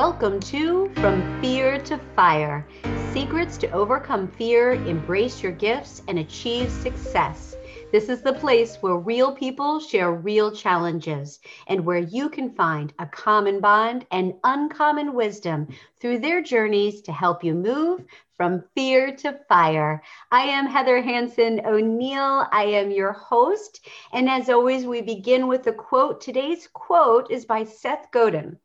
Welcome to From Fear to Fire Secrets to Overcome Fear, Embrace Your Gifts, and Achieve Success. This is the place where real people share real challenges and where you can find a common bond and uncommon wisdom through their journeys to help you move from fear to fire. I am Heather Hansen O'Neill. I am your host. And as always, we begin with a quote. Today's quote is by Seth Godin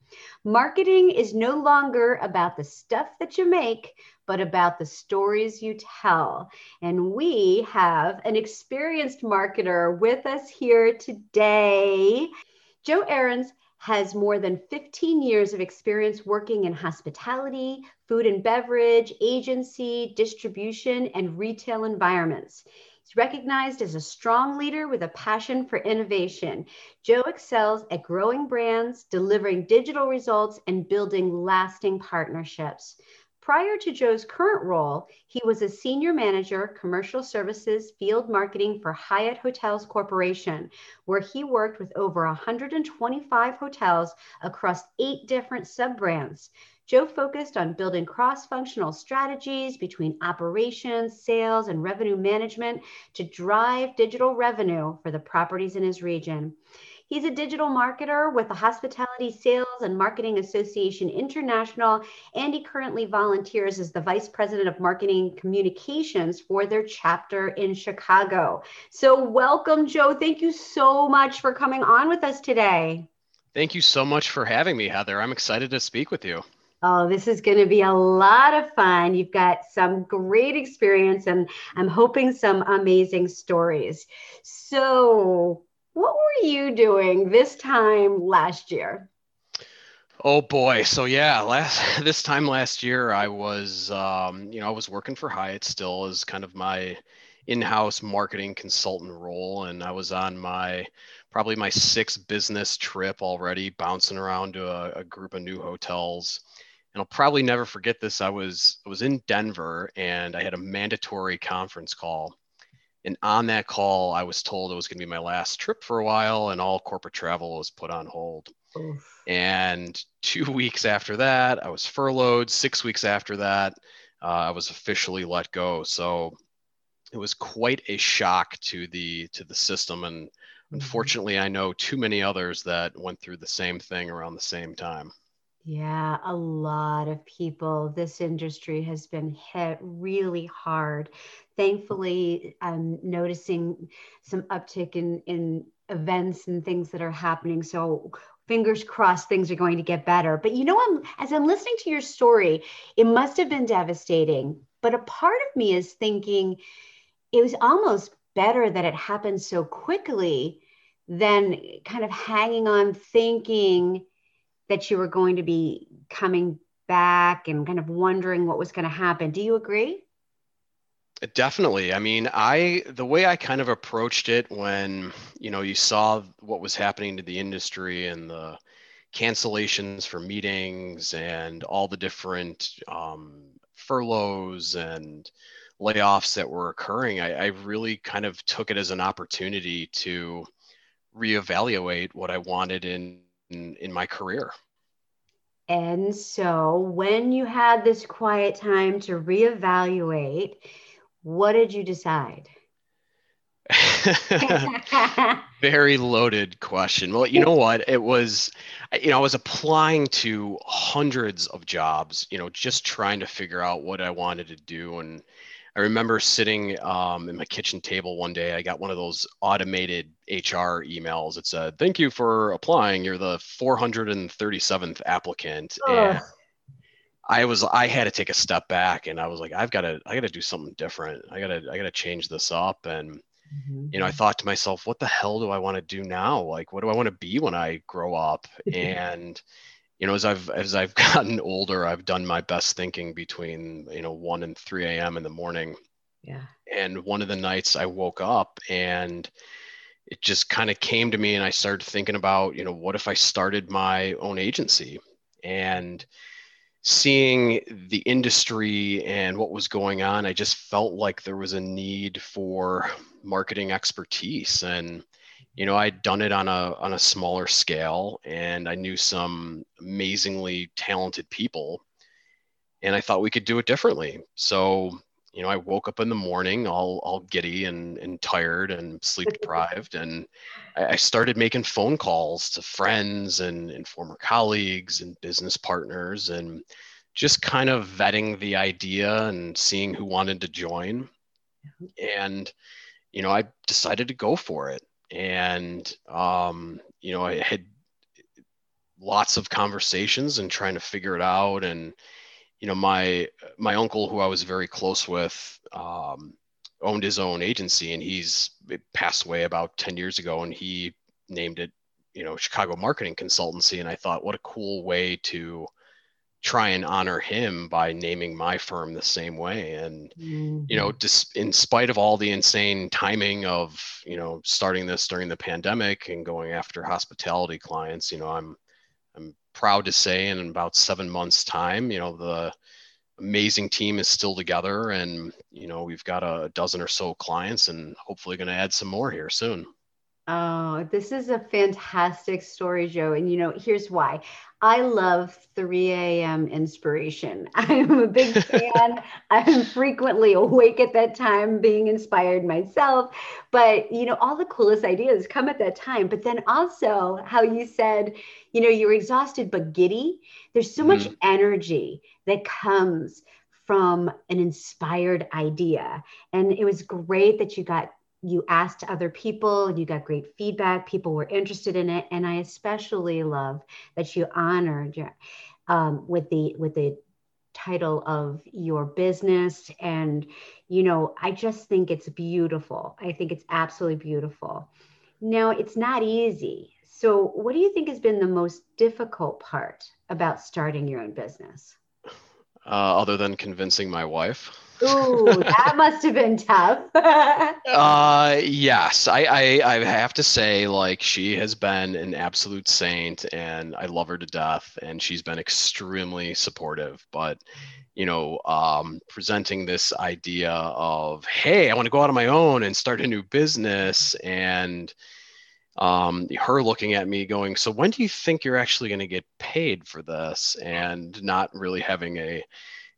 Marketing is no longer about the stuff that you make, but about the stories you tell. And we have an experienced marketer with us here today. Joe Ahrens has more than 15 years of experience working in hospitality, food and beverage, agency, distribution, and retail environments. He's recognized as a strong leader with a passion for innovation. Joe excels at growing brands, delivering digital results, and building lasting partnerships. Prior to Joe's current role, he was a senior manager, commercial services, field marketing for Hyatt Hotels Corporation, where he worked with over 125 hotels across eight different sub brands. Joe focused on building cross functional strategies between operations, sales, and revenue management to drive digital revenue for the properties in his region. He's a digital marketer with the Hospitality Sales and Marketing Association International, and he currently volunteers as the Vice President of Marketing Communications for their chapter in Chicago. So, welcome, Joe. Thank you so much for coming on with us today. Thank you so much for having me, Heather. I'm excited to speak with you. Oh, this is going to be a lot of fun. You've got some great experience, and I'm hoping some amazing stories. So, what were you doing this time last year? Oh boy. So yeah, last this time last year I was um, you know, I was working for Hyatt still as kind of my in-house marketing consultant role and I was on my probably my sixth business trip already bouncing around to a, a group of new hotels. And I'll probably never forget this. I was I was in Denver and I had a mandatory conference call and on that call, I was told it was going to be my last trip for a while and all corporate travel was put on hold. Oof. And two weeks after that, I was furloughed. Six weeks after that, uh, I was officially let go. So it was quite a shock to the to the system. And mm-hmm. unfortunately, I know too many others that went through the same thing around the same time. Yeah, a lot of people. This industry has been hit really hard. Thankfully, I'm noticing some uptick in, in events and things that are happening. So, fingers crossed, things are going to get better. But you know, I'm, as I'm listening to your story, it must have been devastating. But a part of me is thinking it was almost better that it happened so quickly than kind of hanging on thinking that you were going to be coming back and kind of wondering what was going to happen. Do you agree? Definitely. I mean, I the way I kind of approached it when, you know, you saw what was happening to the industry and the cancellations for meetings and all the different um, furloughs and layoffs that were occurring, I, I really kind of took it as an opportunity to reevaluate what I wanted in in, in my career. And so, when you had this quiet time to reevaluate, what did you decide? Very loaded question. Well, you know what? It was, you know, I was applying to hundreds of jobs, you know, just trying to figure out what I wanted to do. And I remember sitting um, in my kitchen table one day. I got one of those automated HR emails. It said, "Thank you for applying. You're the 437th applicant." And I was I had to take a step back, and I was like, "I've got to I got to do something different. I got to I got to change this up." And mm-hmm. you know, I thought to myself, "What the hell do I want to do now? Like, what do I want to be when I grow up?" and you know, as I've as I've gotten older, I've done my best thinking between you know one and three a.m. in the morning. Yeah. And one of the nights I woke up and it just kind of came to me, and I started thinking about you know what if I started my own agency and seeing the industry and what was going on, I just felt like there was a need for marketing expertise and you know, I'd done it on a on a smaller scale, and I knew some amazingly talented people, and I thought we could do it differently. So, you know, I woke up in the morning all all giddy and and tired and sleep deprived, and I, I started making phone calls to friends and, and former colleagues and business partners, and just kind of vetting the idea and seeing who wanted to join, and you know, I decided to go for it. And um, you know i had lots of conversations and trying to figure it out and you know my my uncle who i was very close with um, owned his own agency and he's passed away about 10 years ago and he named it you know chicago marketing consultancy and i thought what a cool way to try and honor him by naming my firm the same way and mm-hmm. you know just in spite of all the insane timing of you know starting this during the pandemic and going after hospitality clients you know i'm proud to say in about seven months time you know the amazing team is still together and you know we've got a dozen or so clients and hopefully going to add some more here soon Oh, this is a fantastic story, Joe. And you know, here's why. I love 3 a.m. inspiration. I'm a big fan. I'm frequently awake at that time, being inspired myself. But, you know, all the coolest ideas come at that time. But then also, how you said, you know, you're exhausted but giddy. There's so much mm-hmm. energy that comes from an inspired idea. And it was great that you got you asked other people, and you got great feedback, people were interested in it, and I especially love that you honored um, with the with the title of your business. And you know i just think it's beautiful. I think it's absolutely beautiful. Now it's not easy. So what do you think has been the most difficult part about starting your own business? Uh, other than convincing my wife Ooh, that must have been tough. uh, yes, I, I, I have to say, like, she has been an absolute saint, and I love her to death, and she's been extremely supportive. But, you know, um, presenting this idea of, hey, I want to go out on my own and start a new business, and um, her looking at me going, so when do you think you're actually going to get paid for this? And not really having a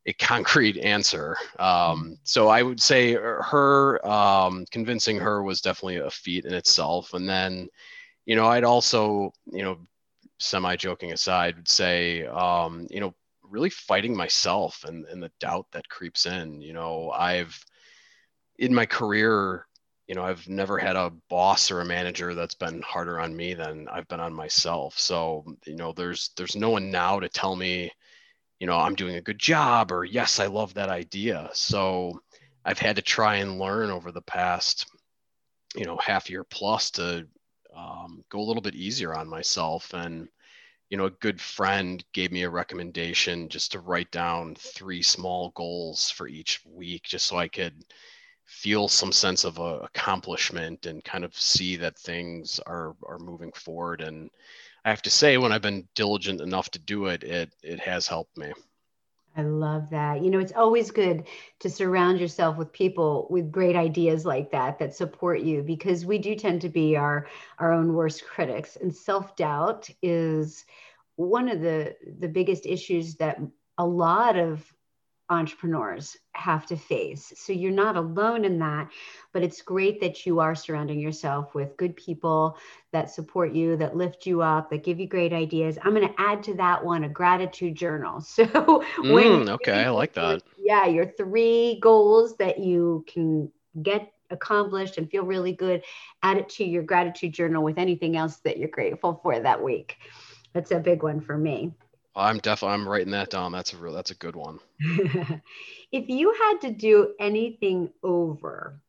a concrete answer. Um, so I would say her um, convincing her was definitely a feat in itself. And then, you know, I'd also, you know, semi joking aside, would say, um, you know, really fighting myself and, and the doubt that creeps in. You know, I've in my career, you know, I've never had a boss or a manager that's been harder on me than I've been on myself. So, you know, there's there's no one now to tell me, you know, I'm doing a good job or yes, I love that idea. So I've had to try and learn over the past, you know, half year plus to um, go a little bit easier on myself. And, you know, a good friend gave me a recommendation just to write down three small goals for each week, just so I could feel some sense of uh, accomplishment and kind of see that things are are moving forward and I have to say, when I've been diligent enough to do it, it it has helped me. I love that. You know, it's always good to surround yourself with people with great ideas like that that support you because we do tend to be our our own worst critics and self-doubt is one of the the biggest issues that a lot of entrepreneurs have to face. So you're not alone in that, but it's great that you are surrounding yourself with good people that support you, that lift you up, that give you great ideas. I'm going to add to that one a gratitude journal. So mm, okay, I like that. Yeah, your three goals that you can get accomplished and feel really good, add it to your gratitude journal with anything else that you're grateful for that week. That's a big one for me. I'm definitely I'm writing that down. That's a real that's a good one. if you had to do anything over,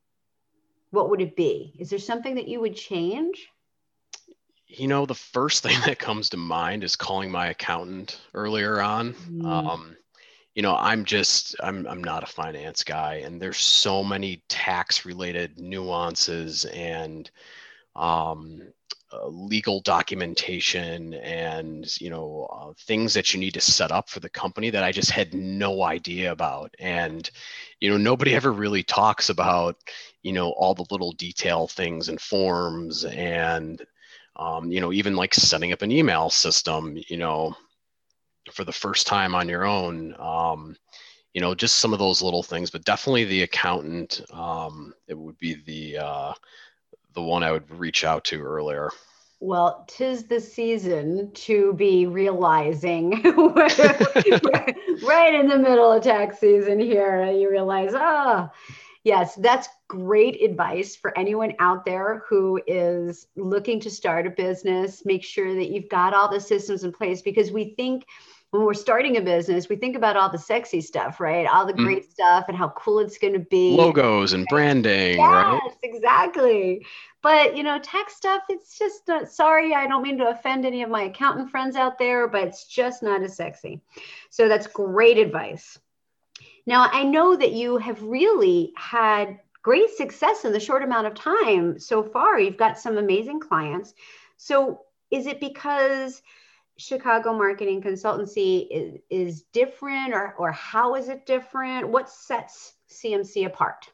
what would it be? Is there something that you would change? You know, the first thing that comes to mind is calling my accountant earlier on. Mm. Um, you know, I'm just I'm I'm not a finance guy, and there's so many tax related nuances and um, uh, legal documentation and you know uh, things that you need to set up for the company that I just had no idea about. And you know nobody ever really talks about you know all the little detail things and forms and um, you know even like setting up an email system you know for the first time on your own um, you know just some of those little things. But definitely the accountant um, it would be the uh, the one I would reach out to earlier. Well, tis the season to be realizing right in the middle of tax season here. You realize, oh, yes, that's great advice for anyone out there who is looking to start a business. Make sure that you've got all the systems in place because we think when we're starting a business, we think about all the sexy stuff, right? All the great mm. stuff and how cool it's going to be. Logos and branding, yes, right? Yes, exactly. But you know, tech stuff, it's just not, sorry, I don't mean to offend any of my accountant friends out there, but it's just not as sexy. So that's great advice. Now, I know that you have really had great success in the short amount of time so far. You've got some amazing clients. So, is it because Chicago Marketing Consultancy is, is different or, or how is it different? What sets CMC apart?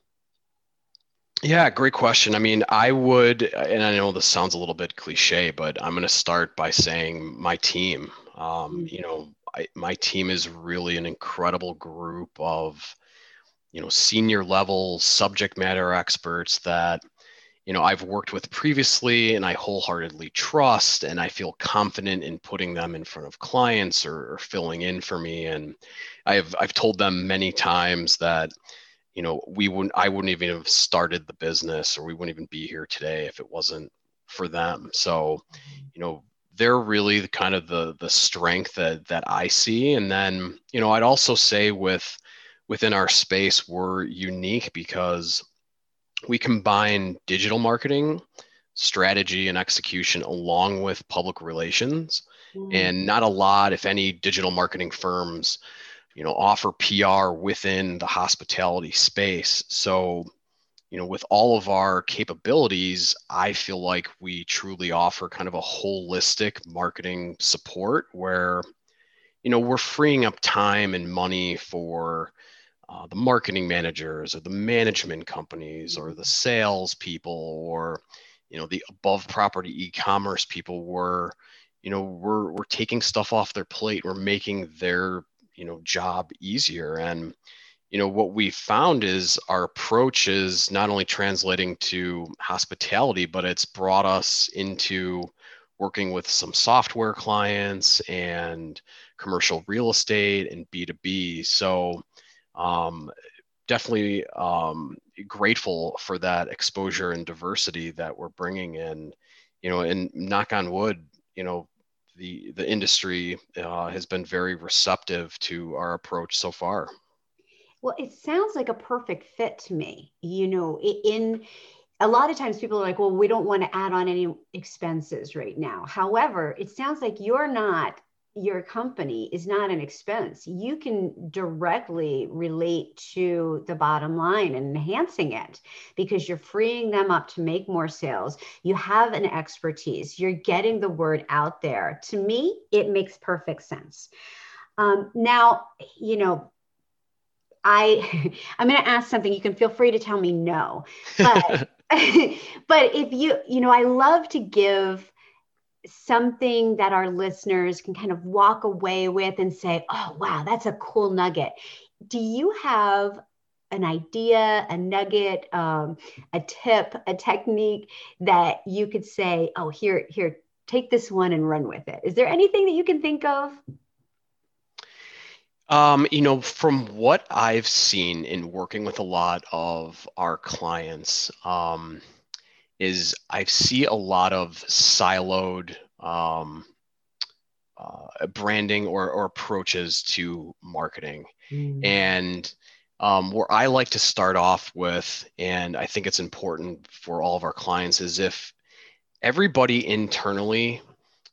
Yeah, great question. I mean, I would, and I know this sounds a little bit cliche, but I'm going to start by saying my team. Um, mm-hmm. You know, I, my team is really an incredible group of, you know, senior level subject matter experts that you know I've worked with previously and I wholeheartedly trust and I feel confident in putting them in front of clients or, or filling in for me. And I've I've told them many times that you know we wouldn't I wouldn't even have started the business or we wouldn't even be here today if it wasn't for them. So you know they're really the kind of the the strength that that I see. And then you know I'd also say with within our space we're unique because we combine digital marketing strategy and execution along with public relations mm. and not a lot if any digital marketing firms you know offer pr within the hospitality space so you know with all of our capabilities i feel like we truly offer kind of a holistic marketing support where you know we're freeing up time and money for uh, the marketing managers or the management companies or the sales people or you know the above property e-commerce people were you know we're we're taking stuff off their plate we're making their you know job easier. And you know what we found is our approach is not only translating to hospitality but it's brought us into working with some software clients and commercial real estate and b2b so um, definitely um, grateful for that exposure and diversity that we're bringing in. You know, and knock on wood, you know, the the industry uh, has been very receptive to our approach so far. Well, it sounds like a perfect fit to me. You know, in a lot of times people are like, well, we don't want to add on any expenses right now. However, it sounds like you're not your company is not an expense. You can directly relate to the bottom line and enhancing it because you're freeing them up to make more sales. You have an expertise, you're getting the word out there. To me, it makes perfect sense. Um, now, you know, I I'm going to ask something. You can feel free to tell me no, but but if you you know, I love to give something that our listeners can kind of walk away with and say, oh, wow, that's a cool nugget. Do you have an idea, a nugget, um, a tip, a technique that you could say, oh, here, here, take this one and run with it? Is there anything that you can think of? Um, you know, from what I've seen in working with a lot of our clients, um, is I see a lot of siloed um, uh, branding or, or approaches to marketing. Mm. And um, where I like to start off with, and I think it's important for all of our clients, is if everybody internally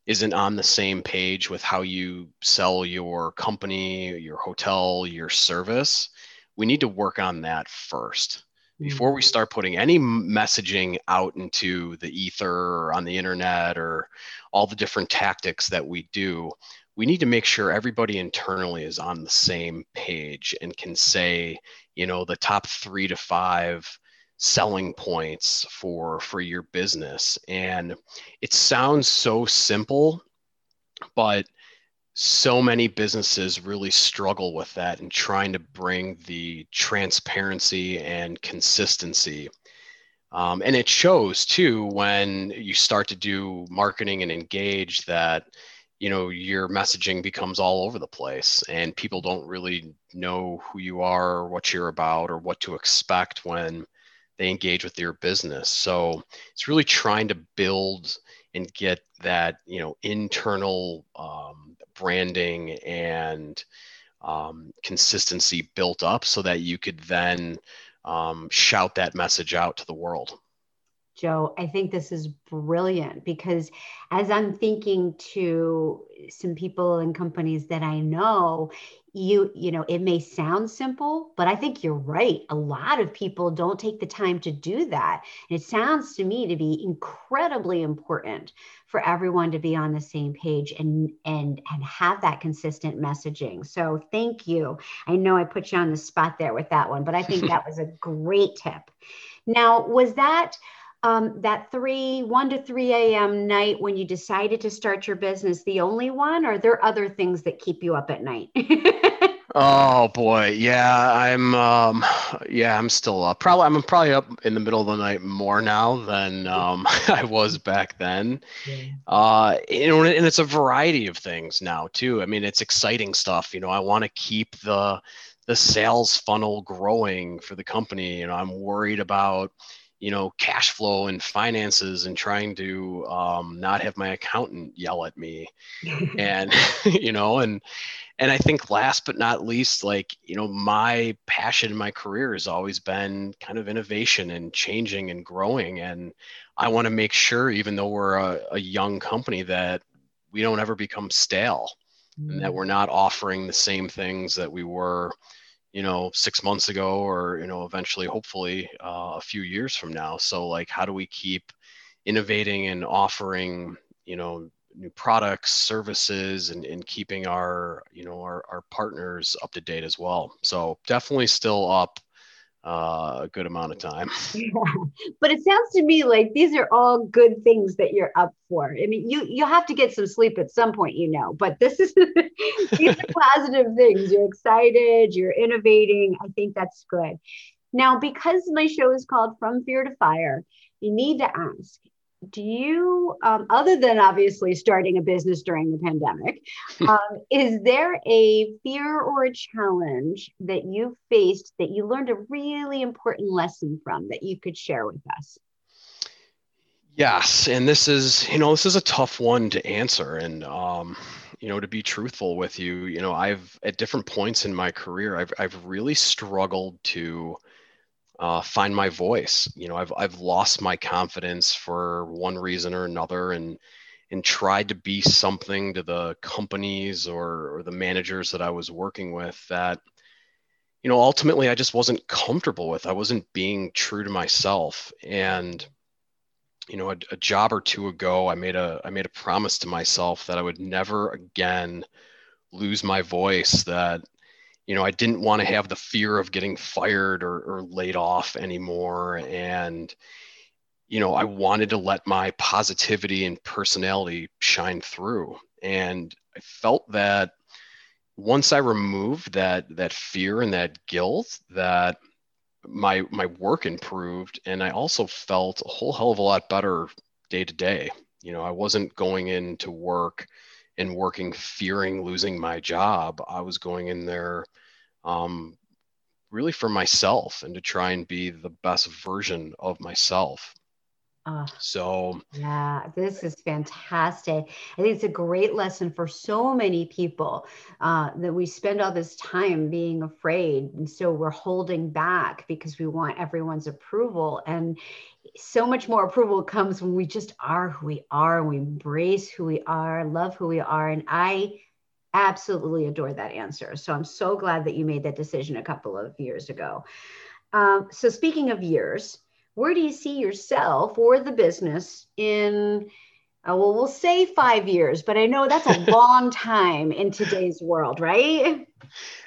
isn't on the same page with how you sell your company, your hotel, your service, we need to work on that first Hmm. before we start putting any messaging out into the ether or on the internet or all the different tactics that we do we need to make sure everybody internally is on the same page and can say you know the top three to five selling points for for your business. And it sounds so simple but so many businesses really struggle with that and trying to bring the transparency and consistency. Um, and it shows too when you start to do marketing and engage that you know your messaging becomes all over the place and people don't really know who you are or what you're about or what to expect when they engage with your business so it's really trying to build and get that you know internal um, branding and um, consistency built up so that you could then um, shout that message out to the world. Joe, I think this is brilliant because as I'm thinking to some people and companies that I know, you you know it may sound simple but i think you're right a lot of people don't take the time to do that and it sounds to me to be incredibly important for everyone to be on the same page and and and have that consistent messaging so thank you i know i put you on the spot there with that one but i think that was a great tip now was that um, that three, one to 3 a.m. night when you decided to start your business the only one, or are there other things that keep you up at night? oh boy, yeah, I'm, um, yeah, I'm still up. Probably, I'm probably up in the middle of the night more now than um, I was back then. Uh, you know, and it's a variety of things now too. I mean, it's exciting stuff. You know, I want to keep the the sales funnel growing for the company. You know, I'm worried about you know cash flow and finances and trying to um, not have my accountant yell at me and you know and and i think last but not least like you know my passion in my career has always been kind of innovation and changing and growing and i want to make sure even though we're a, a young company that we don't ever become stale mm. and that mm. we're not offering the same things that we were you know six months ago or you know eventually hopefully uh, a few years from now. So like how do we keep innovating and offering you know new products services and, and keeping our you know our, our partners up to date as well? So definitely still up uh, a good amount of time. Yeah. But it sounds to me like these are all good things that you're up for. I mean, you you have to get some sleep at some point, you know. But this is these are positive things. You're excited. You're innovating. I think that's good. Now, because my show is called From Fear to Fire, you need to ask do you, um, other than obviously starting a business during the pandemic, um, is there a fear or a challenge that you faced that you learned a really important lesson from that you could share with us? Yes, and this is, you know, this is a tough one to answer, and um, you know, to be truthful with you, you know, I've at different points in my career, I've I've really struggled to uh, find my voice. You know, I've I've lost my confidence for one reason or another, and and tried to be something to the companies or, or the managers that I was working with that, you know, ultimately I just wasn't comfortable with. I wasn't being true to myself, and you know, a, a job or two ago, I made a I made a promise to myself that I would never again lose my voice. That you know, I didn't want to have the fear of getting fired or, or laid off anymore. And, you know, I wanted to let my positivity and personality shine through. And I felt that once I removed that that fear and that guilt, that my my work improved and I also felt a whole hell of a lot better day to day. You know, I wasn't going into work and working fearing losing my job. I was going in there um, really for myself and to try and be the best version of myself. Uh, so, yeah, this is fantastic. I think it's a great lesson for so many people uh, that we spend all this time being afraid. And so we're holding back because we want everyone's approval. And so much more approval comes when we just are who we are, and we embrace who we are, love who we are. And I absolutely adore that answer. So I'm so glad that you made that decision a couple of years ago. Um, so, speaking of years, where do you see yourself or the business in? Uh, well, we'll say five years, but I know that's a long time in today's world, right?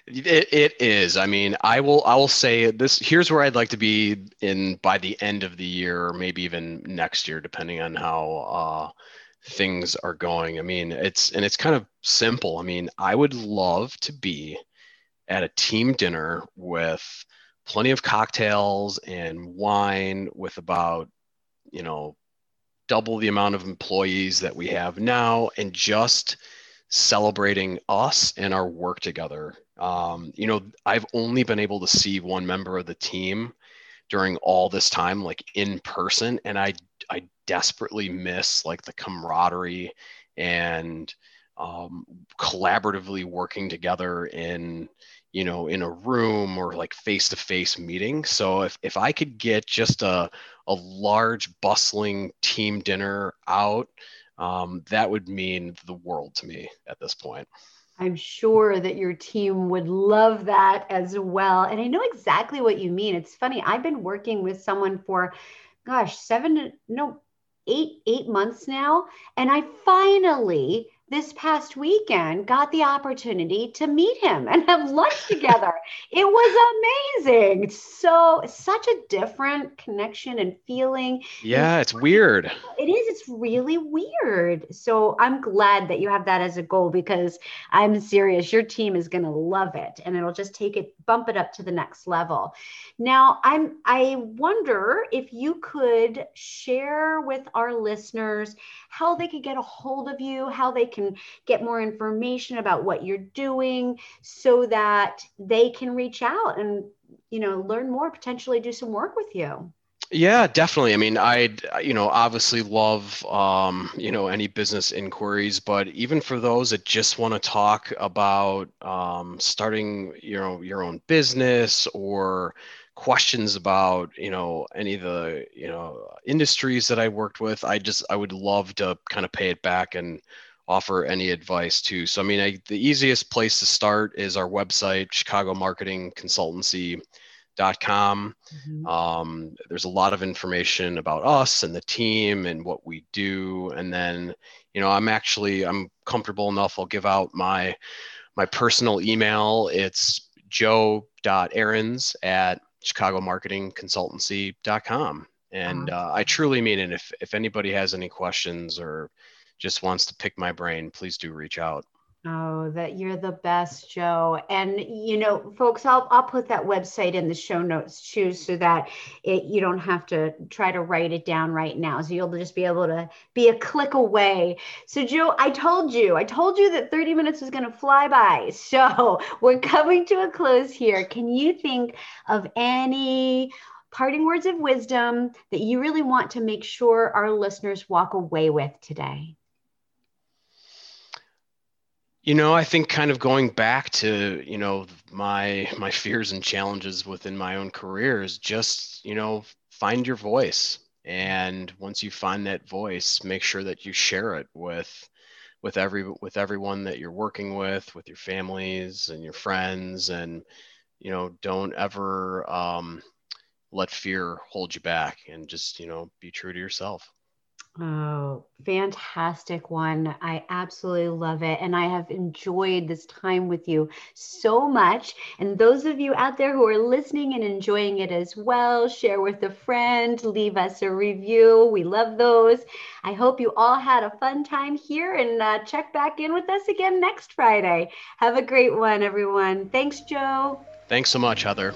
It, it is. I mean, I will. I will say this. Here's where I'd like to be in by the end of the year, or maybe even next year, depending on how uh, things are going. I mean, it's and it's kind of simple. I mean, I would love to be at a team dinner with plenty of cocktails and wine with about, you know, double the amount of employees that we have now and just celebrating us and our work together. Um, you know, I've only been able to see one member of the team during all this time, like in person, and I I desperately miss like the camaraderie and um, collaboratively working together in you know in a room or like face to face meeting. So if, if i could get just a, a large bustling team dinner out um, that would mean the world to me at this point. I'm sure that your team would love that as well. And i know exactly what you mean. It's funny i've been working with someone for gosh seven no eight eight months now and i finally this past weekend got the opportunity to meet him and have lunch together. it was amazing. So, such a different connection and feeling. Yeah, it's weird. It is. It's really weird. So, I'm glad that you have that as a goal because I'm serious. Your team is going to love it and it'll just take it, bump it up to the next level. Now, I'm, I wonder if you could share with our listeners how they could get a hold of you, how they can get more information about what you're doing so that they can reach out and you know learn more potentially do some work with you yeah definitely. I mean i you know obviously love um, you know any business inquiries but even for those that just want to talk about um, starting you know your own business or questions about you know any of the you know industries that i worked with i just i would love to kind of pay it back and offer any advice too. So i mean I, the easiest place to start is our website chicago marketing consultancy.com mm-hmm. um, there's a lot of information about us and the team and what we do and then you know i'm actually i'm comfortable enough i'll give out my my personal email it's joe.ahrens at chicagomarketingconsultancy.com. And uh, I truly mean it. If, if anybody has any questions or just wants to pick my brain, please do reach out. Oh, that you're the best, Joe. And you know, folks, I'll I'll put that website in the show notes too, so that it you don't have to try to write it down right now. So you'll just be able to be a click away. So Joe, I told you, I told you that 30 minutes was going to fly by. So we're coming to a close here. Can you think of any parting words of wisdom that you really want to make sure our listeners walk away with today? You know, I think kind of going back to, you know, my my fears and challenges within my own career is just, you know, find your voice. And once you find that voice, make sure that you share it with with every with everyone that you're working with, with your families and your friends and you know, don't ever um, let fear hold you back and just, you know, be true to yourself. Oh, fantastic one. I absolutely love it. And I have enjoyed this time with you so much. And those of you out there who are listening and enjoying it as well, share with a friend, leave us a review. We love those. I hope you all had a fun time here and uh, check back in with us again next Friday. Have a great one, everyone. Thanks, Joe. Thanks so much, Heather.